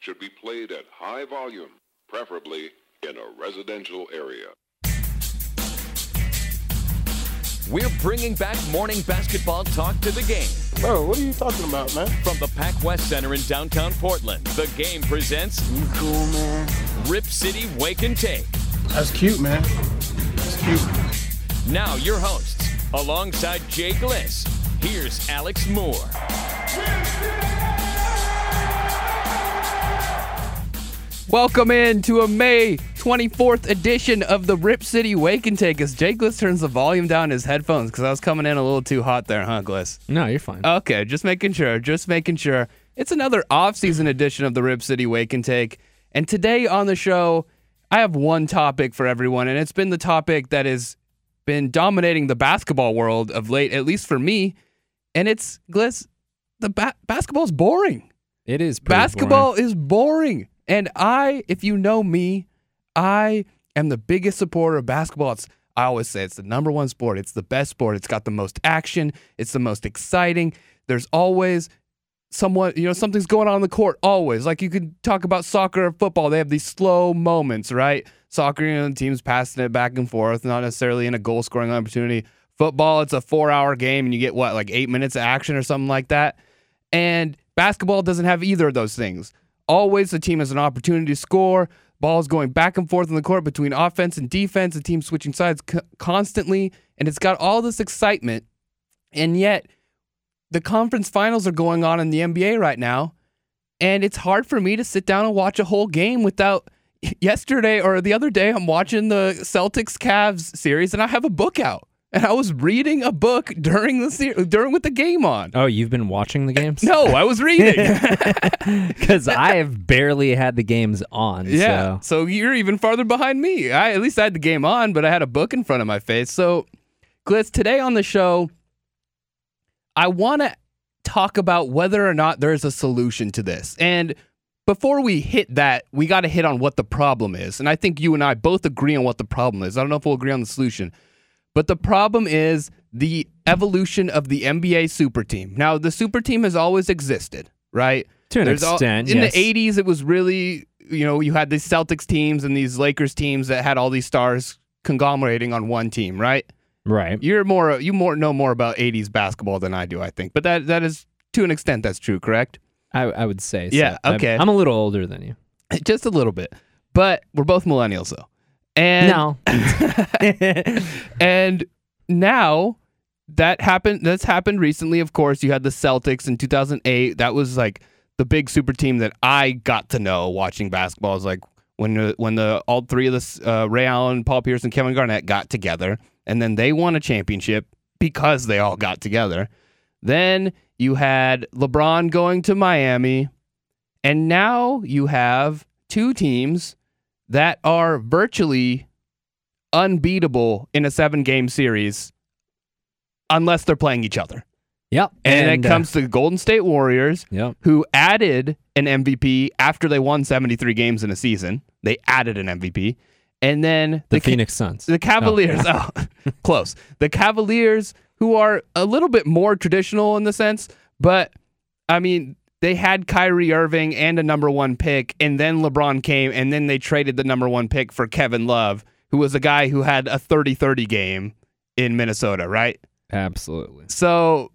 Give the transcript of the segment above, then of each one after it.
should be played at high volume, preferably in a residential area. We're bringing back morning basketball talk to the game. Bro, what are you talking about, man? From the Pac West Center in downtown Portland, the game presents You cool, man? Rip City Wake and Take. That's cute, man. That's cute. Now, your hosts, alongside Jake Gliss, here's Alex Moore. Welcome in to a May 24th edition of the Rip City Wake and Take as Jake Gliss turns the volume down his headphones because I was coming in a little too hot there, huh, Gliss? No, you're fine. Okay, just making sure, just making sure. It's another off-season edition of the Rip City Wake and Take. And today on the show, I have one topic for everyone, and it's been the topic that has been dominating the basketball world of late, at least for me. And it's, Gliss, the ba- is boring. it is Basketball boring. is boring. And I, if you know me, I am the biggest supporter of basketball. It's I always say it's the number one sport. It's the best sport. It's got the most action. It's the most exciting. There's always someone, you know, something's going on in the court always. Like you could talk about soccer or football. They have these slow moments, right? Soccer, you know, the team's passing it back and forth, not necessarily in a goal scoring opportunity. Football, it's a four hour game and you get what, like eight minutes of action or something like that. And basketball doesn't have either of those things. Always the team has an opportunity to score. Balls going back and forth on the court between offense and defense. The team switching sides c- constantly. And it's got all this excitement. And yet, the conference finals are going on in the NBA right now. And it's hard for me to sit down and watch a whole game without. Yesterday or the other day, I'm watching the Celtics Cavs series and I have a book out. And I was reading a book during the se- during with the game on. Oh, you've been watching the games? No, I was reading. because I have barely had the games on. Yeah. So. So you're even farther behind me. I at least I had the game on, but I had a book in front of my face. So, Gliss, today on the show, I want to talk about whether or not there's a solution to this. And before we hit that, we got to hit on what the problem is. And I think you and I both agree on what the problem is. I don't know if we'll agree on the solution. But the problem is the evolution of the NBA super team. Now, the super team has always existed, right? To an There's extent, in yes. the 80s, it was really, you know, you had these Celtics teams and these Lakers teams that had all these stars conglomerating on one team, right? Right. You're more, you more know more about 80s basketball than I do, I think. But that that is to an extent that's true, correct? I, I would say. So. Yeah, I'm- okay. I'm, a little older than you. Just a little bit. But we're both millennials, though. And no. and now that happened that's happened recently of course. You had the celtics in 2008 that was like the big super team that i got to know watching basketball. Is like when the, when the all three of the uh, ray allen paul pierce and kevin garnett got together and then they won a championship because they all got together. Then you had lebron going to miami and now you have two teams that are virtually unbeatable in a seven game series unless they're playing each other. yep. And, it uh, comes to the Golden State Warriors, yep. who added an MVP after they won 73 games in a season. They added an MVP. And then The, the, Ca- Phoenix Suns. the Cavaliers, oh, close. The Cavaliers, who are a little bit more traditional in the sense, but I mean, they had Kyrie Irving and a number one pick, and then LeBron came, and then they traded the number one pick for Kevin Love, who was a guy who had a 30 30 game in Minnesota, right? Absolutely. So,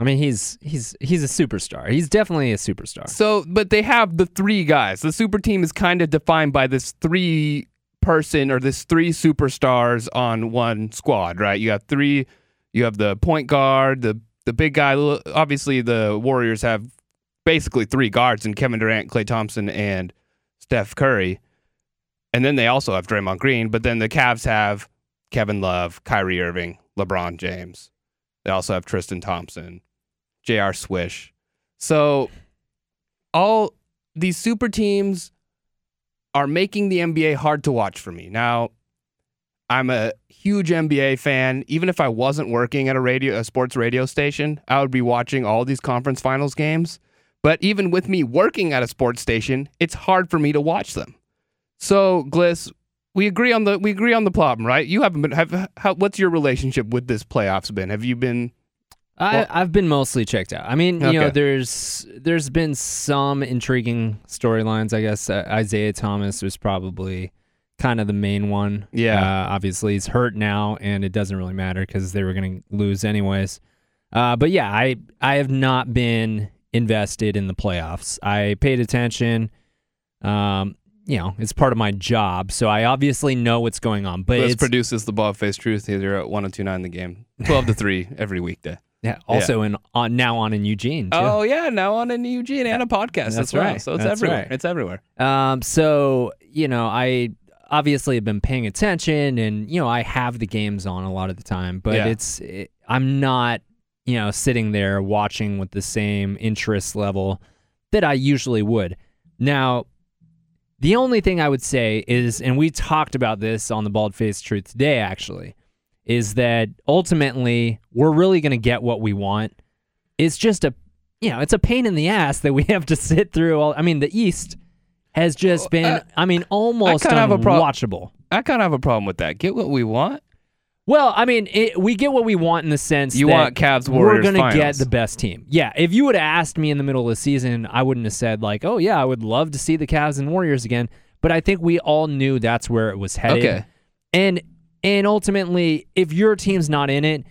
I mean, he's he's he's a superstar. He's definitely a superstar. so, but they have the three guys. The super team is kind of defined by this three person or this three superstars on one squad, right? You have three, you have the point guard, the the big guy. Obviously, the Warriors have basically three guards in Kevin Durant, Klay Thompson, and Steph Curry. And then they also have Draymond Green, but then the Cavs have Kevin Love, Kyrie Irving, LeBron James. They also have Tristan Thompson, J.R. Swish. So all these super teams are making the NBA hard to watch for me. Now, I'm a huge NBA fan. Even if I wasn't working at a radio a sports radio station, I would be watching all these conference finals games. But even with me working at a sports station, it's hard for me to watch them. So, Gliss, we agree on the we agree on the problem, right? You haven't been have how, what's your relationship with this playoffs been? Have you been I, Well- I've been mostly checked out. I mean, you know, there's there's been some intriguing storylines. I guess uh, Isaiah Thomas was probably kind of the main one. Yeah. Uh, obviously, he's hurt now, and it doesn't really matter because they were going to lose anyways. Uh, but yeah, I I have not been invested in the playoffs. I paid attention. Um, you know, it's part of my job, so I obviously know what's going on. But This produces the bald face truth here at 1029 the game. 12 to 3 every weekday. yeah, also in on now on in Eugene. Too. Oh yeah, now on in Eugene and a podcast. That's well. right. So it's That's everywhere. right. It's everywhere. Um, so you know, I obviously have been paying attention, and you know, I have the games on a lot of the time, but Yeah. it's it, I'm not, you know, sitting there watching with the same interest level that I usually would. Now, the only thing I would say is, and we talked about this on the Bald Faced Truth today, actually, is that ultimately we're really going to get what we want. It's just a, you know, it's a pain in the ass that we have to sit through all. I mean, the East has just been, uh, I mean, almost kinda have a prob- unwatchable. I kind of have a problem with that. Get what we want. Well, I mean, it, we get what we want in the sense You that want Cavs we're gonna get the best team. Yeah, if you would have asked me in the middle of the season, I wouldn't have said like, "Oh yeah, I would love to see the Cavs and Warriors again." But I think we all knew that's where it was headed. Okay. And and ultimately, if your team's not in it,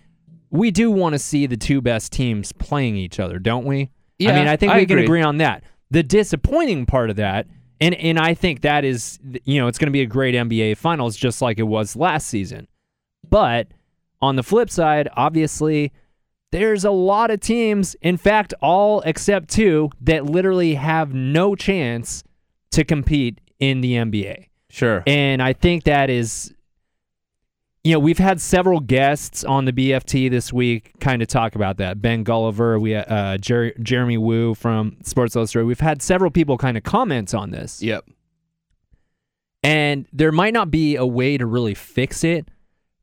we do want to see the two best teams playing each other, don't we? Yeah, I mean, I think I we can agree. agree on that. The disappointing part of that, and and I think that is, you know, it's going to be a great NBA Finals, just like it was last season. But on the flip side, obviously, there's a lot of teams, in fact, all except two, that literally have no chance to compete in the NBA. Sure. And I think that is, you know, we've had several guests on the BFT this week kind of talk about that. Ben Golliver, we uh, Jer- Jeremy Woo from Sports Illustrated. We've had several people kind of comment on this. Yep. And there might not be a way to really fix it,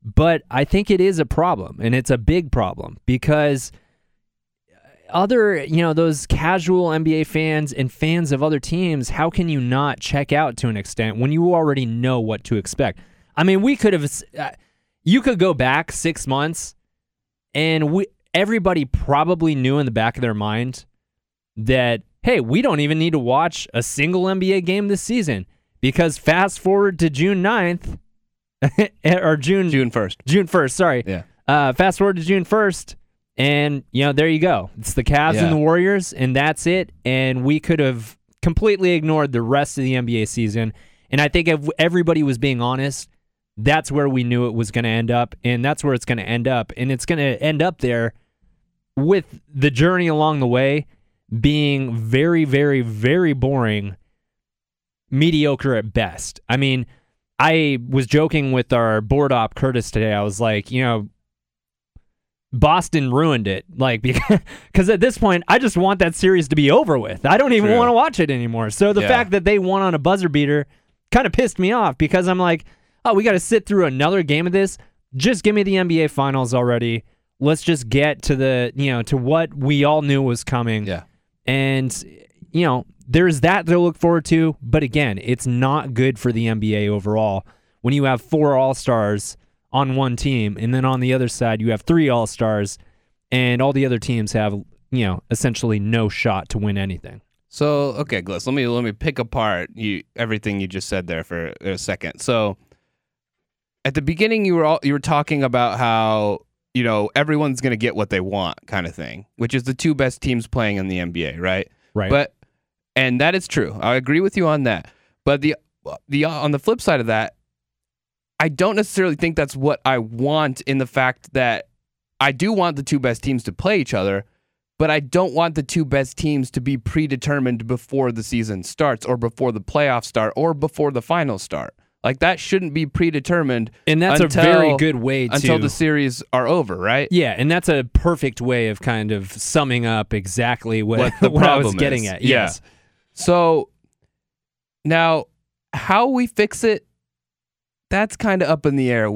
but I think it is a problem, and it's a big problem because other, you know, those casual NBA fans and fans of other teams, how can you not check out to an extent when you already know what to expect? I mean, we could have, uh, you could go back six months, and we everybody probably knew in the back of their mind that hey, we don't even need to watch a single NBA game this season because fast forward to June 9th or June June 1st. June 1st, sorry. Yeah. Uh, fast forward to June 1st, and, you know, there you go. It's the Cavs Yeah. and the Warriors, and that's it. And we could have completely ignored the rest of the NBA season. And I think if everybody was being honest, that's where we knew it was going to end up, and that's where it's going to end up. And it's going to end up there with the journey along the way being very, very, very boring, mediocre at best. I mean, I was joking with our board op Curtis today. I was like, you know, Boston ruined it. Like because at this point, I just want that series to be over with. I don't even want to watch it anymore. So the Yeah. fact that they won on a buzzer beater kind of pissed me off because I'm like, oh, we got to sit through another game of this. Just give me the NBA finals already. Let's just get to the, you know, to what we all knew was coming. Yeah. And, you know, there's that to look forward to. But again, it's not good for the NBA overall when you have four All Stars on one team, and then on the other side, you have three All Stars, and all the other teams have, you know, essentially no shot to win anything. So okay, Gliss, let me let me pick apart you everything you just said there for a second. So at the beginning, you were all you were talking about how you know everyone's going to get what they want, kind of thing, which is the two best teams playing in the NBA, right? Right. But and that is true. I agree with you on that. But the the on the flip side of that, I don't necessarily think that's what I want in the fact that I do want the two best teams to play each other, but I don't want the two best teams to be predetermined before the season starts or before the playoffs start or before the finals start. Like that shouldn't be predetermined and that's until- a very good way to until the series are over, right? Yeah, and that's a perfect way of kind of summing up exactly what, What the what I was problem getting is. at. Yeah. Yes. So now, how we fix it, that's kind of up in the air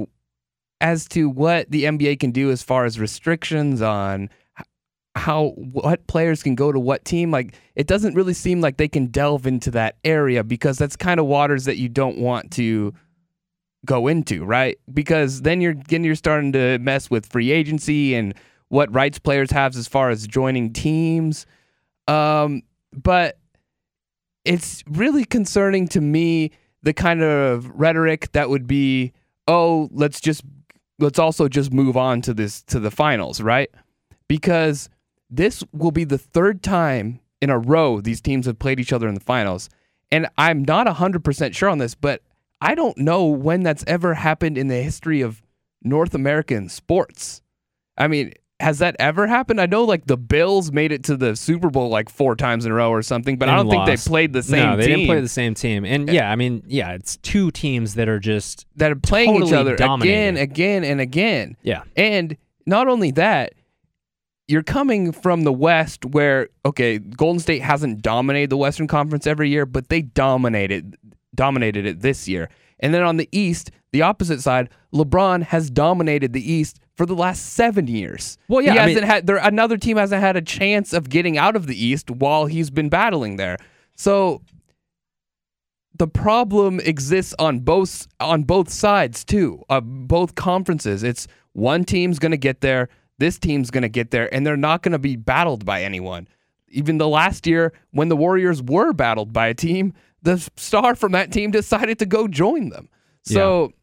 as to what the NBA can do as far as restrictions on how what players can go to what team. Like, it doesn't really seem like they can delve into that area because that's kind of waters that you don't want to go into, right? Because then you're again you're starting to mess with free agency and what rights players have as far as joining teams. Um, but it's really concerning to me the kind of rhetoric that would be, oh, let's just let's also just move on to this to the finals, right? Because this will be the third time in a row these teams have played each other in the finals. And I'm not 100% sure on this, but I don't know when that's ever happened in the history of North American sports. I mean, has that ever happened? I know like the Bills made it to the Super Bowl like four times in a row or something, but I don't think they played the same no, they team didn't play the same team. And yeah, I mean, yeah, it's two teams that are just that are playing each totally other again, again, and again. yeah. And not only that, you're coming from the West where, okay, Golden State hasn't dominated the Western Conference every year, but they dominated dominated it this year. And then on the East, the opposite side, LeBron has dominated the East for the last seven years. Well, yeah, he hasn't mean- had there. Another team hasn't had a chance of getting out of the East while he's been battling there. So the problem exists on both on both sides too. Uh, both conferences. It's one team's going to get there, this team's going to get there, and they're not going to be battled by anyone. Even the last year when the Warriors were battled by a team, the star from that team decided to go join them. So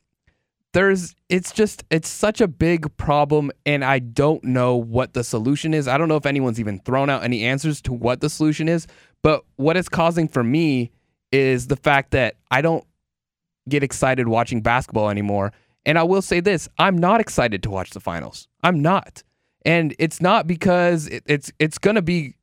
there's it's just it's such a big problem and I don't know what the solution is. I don't know if anyone's even thrown out any answers to what the solution is, but what it's causing for me is the fact that I don't get excited watching basketball anymore. And I will say this, I'm not excited to watch the finals. I'm not. And it's not because it, it's it's going to be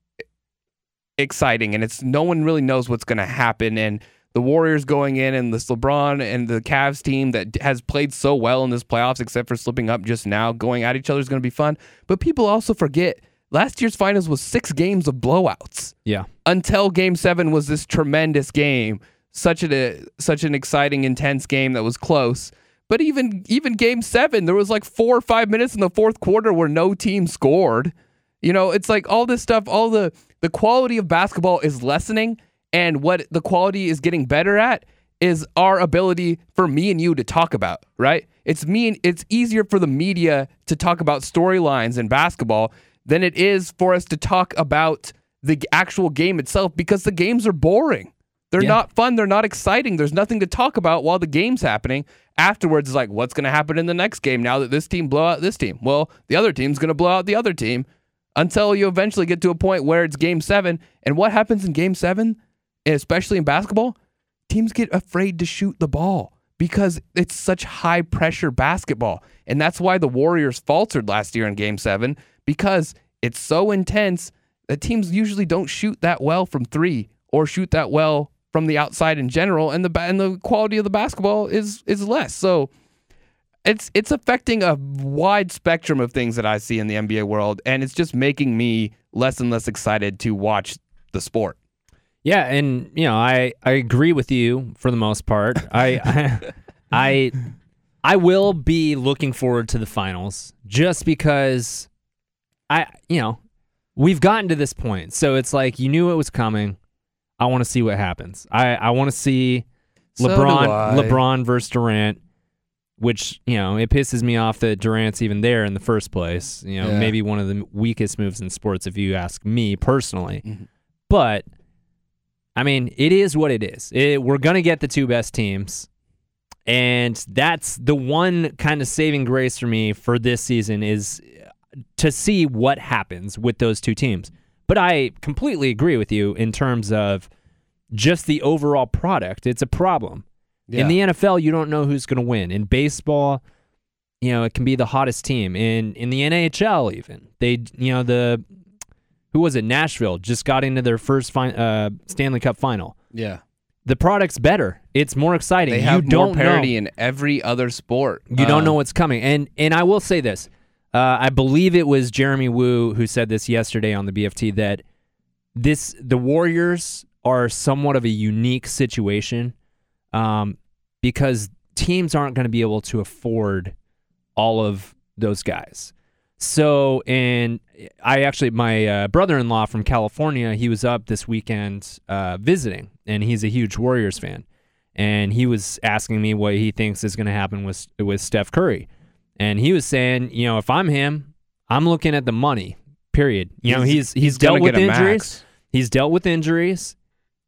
exciting and it's no one really knows what's going to happen and the Warriors going in and this LeBron and the Cavs team that has played so well in this playoffs except for slipping up just now going at each other is going to be fun. But people also forget last year's finals was 6 games of blowouts Yeah. until game 7 was this tremendous game, such a such an exciting intense game that was close. But even even game 7 there was like 4 or 5 minutes in the fourth quarter where no team scored. You know, it's like all this stuff, all the the quality of basketball is lessening, and what the quality is getting better at is our ability for me and you to talk about, right? It's me and it's easier for the media to talk about storylines in basketball than it is for us to talk about the actual game itself because the games are boring. They're Yeah. not fun, they're not exciting. There's nothing to talk about while the game's happening. Afterwards, it's like, what's going to happen in the next game now that this team blow out this team? Well, the other team's going to blow out the other team until you eventually get to a point where it's game seven. And what happens in game seven, especially in basketball? Teams get afraid to shoot the ball because it's such high pressure basketball. And that's why the Warriors faltered last year in game seven because it's so intense that teams usually don't shoot that well from three or shoot that well from the outside in general. And the, and the quality of the basketball is, is less. So, it's it's affecting a wide spectrum of things that I see in the NBA world, and it's just making me less and less excited to watch the sport. Yeah, and you know, I I agree with you for the most part. I I I, I will be looking forward to the finals just because I you know, we've gotten to this point. So it's like you knew it was coming. I want to see what happens. I I want to see So LeBron. LeBron versus Durant which, you know, it pisses me off that Durant's even there in the first place. You know, Yeah. maybe one of the weakest moves in sports if you ask me personally. Mhm. But I mean, it is what it is. It, we're going to get the two best teams. And that's the one kind of saving grace for me for this season is to see what happens with those two teams. But I completely agree with you in terms of just the overall product. It's a problem. In the NFL, you don't know who's going to win. In baseball, you know, it can be the hottest team. In in the NHL, even they, you know, the who was it? Nashville just got into their first fin- uh, Stanley Cup final. yeah, The product's better. It's more exciting. they have you don't more parity know. in every other sport. You don't Um, know what's coming. And and I will say this. Uh, I believe it was Jeremy Woo who said this yesterday on the BFT that this the Warriors are somewhat of a unique situation um, because teams aren't going to be able to afford all of those guys. So, and I actually, my uh, brother-in-law from California, he was up this weekend uh, visiting, and he's a huge Warriors fan, and he was asking me what he thinks is going to happen with with Steph Curry, and he was saying, you know, if I'm him, I'm looking at the money. Period. You know, he's he's, he's dealt with injuries. max. He's dealt with injuries.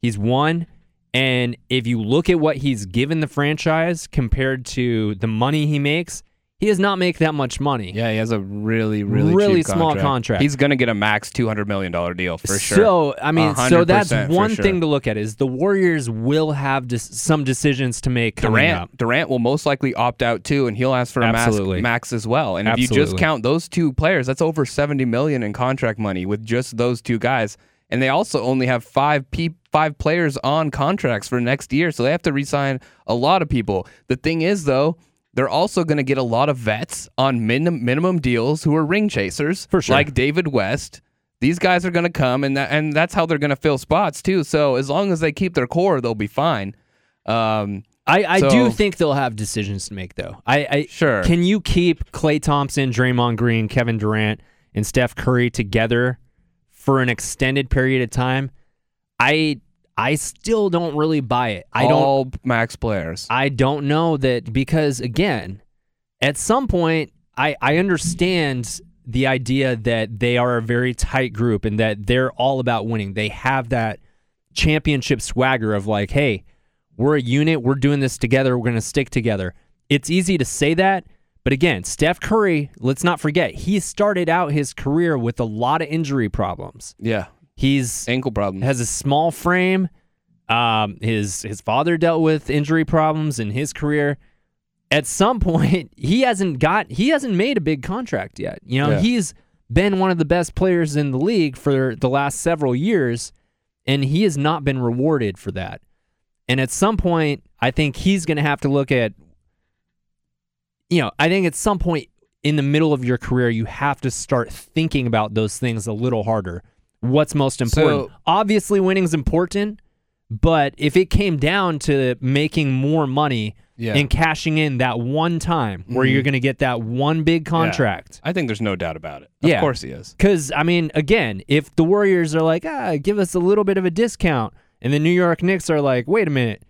He's won. And if you look at what he's given the franchise compared to the money he makes, he does not make that much money. Yeah, he has a really, really, Really cheap small contract. He's gonna get a max two hundred million dollar deal for sure. So I mean, so that's one sure. thing to look at is the Warriors will have dis- some decisions to make coming up. Durant, Durant will most likely opt out too, and he'll ask for a max, max as well. And if you just count those two players, that's over seventy million in contract money with just those two guys. And they also only have five pe- five players on contracts for next year, so they have to re-sign a lot of people. The thing is, though, they're also going to get a lot of vets on min- minimum deals who are ring chasers, For sure. like David West. These guys are going to come, and that, and that's how they're going to fill spots too. So as long as they keep their core, they'll be fine. Um, I, I So- do think they'll have decisions to make, though. I, I Sure. Can you keep Klay Thompson, Draymond Green, Kevin Durant, and Steph Curry together for an extended period of time? I I still don't really buy it. I don't. all max players. I don't know that because again, at some point, I I understand the idea that they are a very tight group and that they're all about winning. They have that championship swagger of like, hey, we're a unit, we're doing this together, we're going to stick together. It's easy to say that, but again, Steph Curry, let's not forget, he started out his career with a lot of injury problems. Yeah, He's ankle problem. has a small frame. Um, his his father dealt with injury problems in his career. At some point, he hasn't got he hasn't made a big contract yet. You know, Yeah. he's been one of the best players in the league for the last several years, and he has not been rewarded for that. And at some point, I think he's going to have to look at. You know, I think at some point in the middle of your career, you have to start thinking about those things a little harder. What's most important? So- Obviously, winning's important, but if it came down to making more money Yeah. and cashing in that one time where you're going to get that one big contract. I think there's no doubt about it. Of Yeah. course he is. Because, I mean, again, if the Warriors are like, ah, give us a little bit of a discount, and the New York Knicks are like, wait a minute, yeah,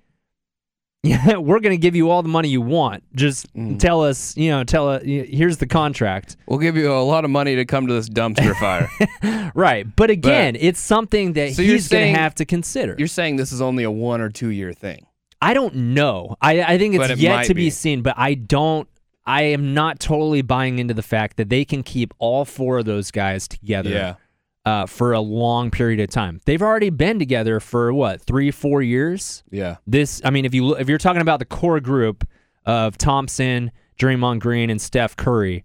we're going to give you all the money you want. Just Mm. tell us, you know, tell us, here's the contract. We'll give you a lot of money to come to this dumpster fire. Right. But again, it's something that So he's going to have to consider. You're saying this is only a one or two year thing. I don't know. I, I think it's it yet to be be. seen, but I don't. I am not totally buying into the fact that they can keep all four of those guys together Yeah. Uh, for a long period of time. They've already been together for what three, four years. Yeah. This, I mean, if you if you're talking about the core group of Thompson, Draymond Green, and Steph Curry,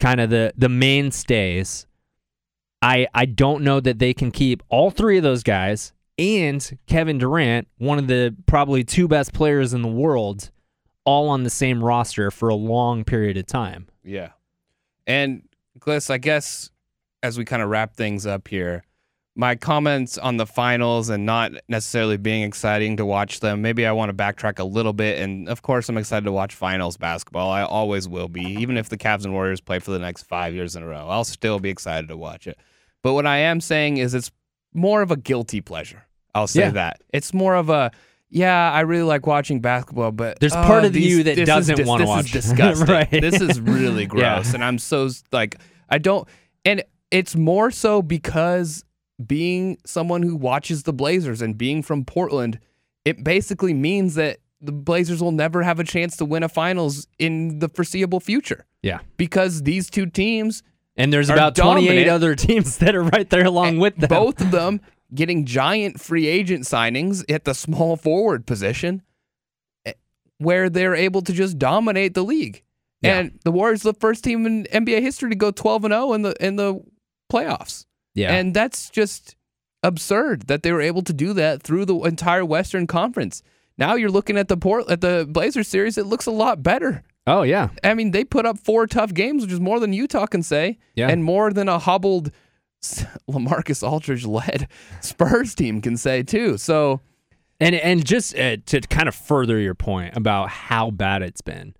kind of the the mainstays. I I don't know that they can keep all three of those guys and Kevin Durant, one of the probably two best players in the world, all on the same roster for a long period of time. Yeah. And Gliss, I guess as we kind of wrap things up here, my comments on the finals and not necessarily being exciting to watch them, maybe I want to backtrack a little bit. And of course, I'm excited to watch finals basketball. I always will be. Even if the Cavs and Warriors play for the next five years in a row, I'll still be excited to watch it. But what I am saying is it's more of a guilty pleasure. I'll say Yeah. that. It's more of a, yeah, I really like watching basketball, but There's oh, part of these- you that doesn't dis- wanna watch. this. Is disgusting. Right. This is really Yeah. gross, and I'm so like I don't, and it's more so because being someone who watches the Blazers and being from Portland, it basically means that the Blazers will never have a chance to win a finals in the foreseeable future Yeah. because these two teams, And there's about 28 dominant. other teams that are right there along with them. both of them getting giant free agent signings at the small forward position eh, where they're able to just dominate the league. Yeah. And the Warriors the first team in NBA history to go 12 and 0 in the in the playoffs. Yeah. And that's just absurd that they were able to do that through the entire Western Conference. Now you're looking at the port at the Blazers series, it looks a lot better. oh yeah. I mean, they put up four tough games, which is more than Utah can say, Yeah. and more than a hobbled LaMarcus Aldridge led Spurs team can say too. So And and just uh, to kind of further your point about how bad it's been,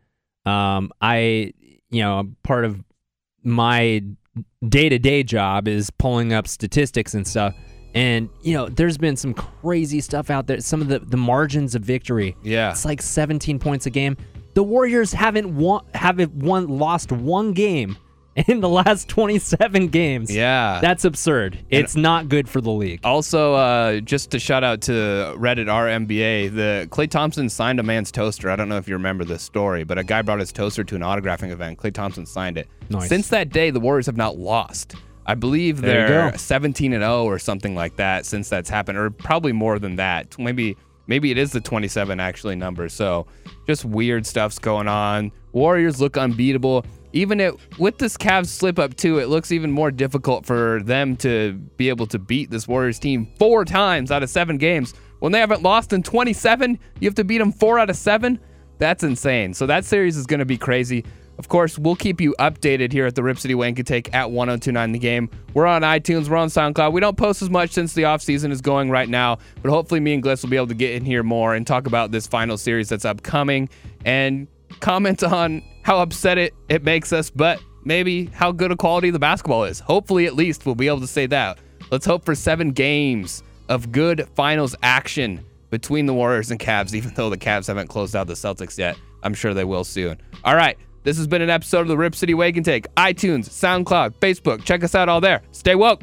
um, I you know part of my day to day job is pulling up statistics and stuff, and you know there's been some crazy stuff out there. Some of the the margins of victory, yeah, it's like 17 points a game. The Warriors haven't won haven't won lost one game in the last 27 games. Yeah. That's absurd. It's not good for the league. Also, uh, just to shout out to Reddit RMBA, the Klay Thompson signed a man's toaster. I don't know if you remember this story, but a guy brought his toaster to an autographing event. Klay Thompson signed it. Nice. Since that day, the Warriors have not lost. I believe There they're 17 and 0 or something like that since that's happened, or probably more than that. Maybe maybe it is the 27 actually number. So just weird stuff's going on. Warriors look unbeatable. Even it with this Cavs slip up too, it looks even more difficult for them to be able to beat this Warriors team four times out of seven games. When they haven't lost in 27, you have to beat them four out of seven. That's insane. So that series is going to be crazy. Of course, we'll keep you updated here at the Rip City Wake and Take at 1029 The Game. We're on iTunes, we're on SoundCloud. We don't post as much since the offseason is going right now, but hopefully me and Gliss will be able to get in here more and talk about this final series that's upcoming and comment on how upset it, it makes us, but maybe how good a quality the basketball is. Hopefully, at least, we'll be able to say that. Let's hope for seven games of good finals action between the Warriors and Cavs, even though the Cavs haven't closed out the Celtics yet. I'm sure they will soon. All right. This has been an episode of the Rip City Wake and Take. iTunes, SoundCloud, Facebook. Check us out all there. Stay woke.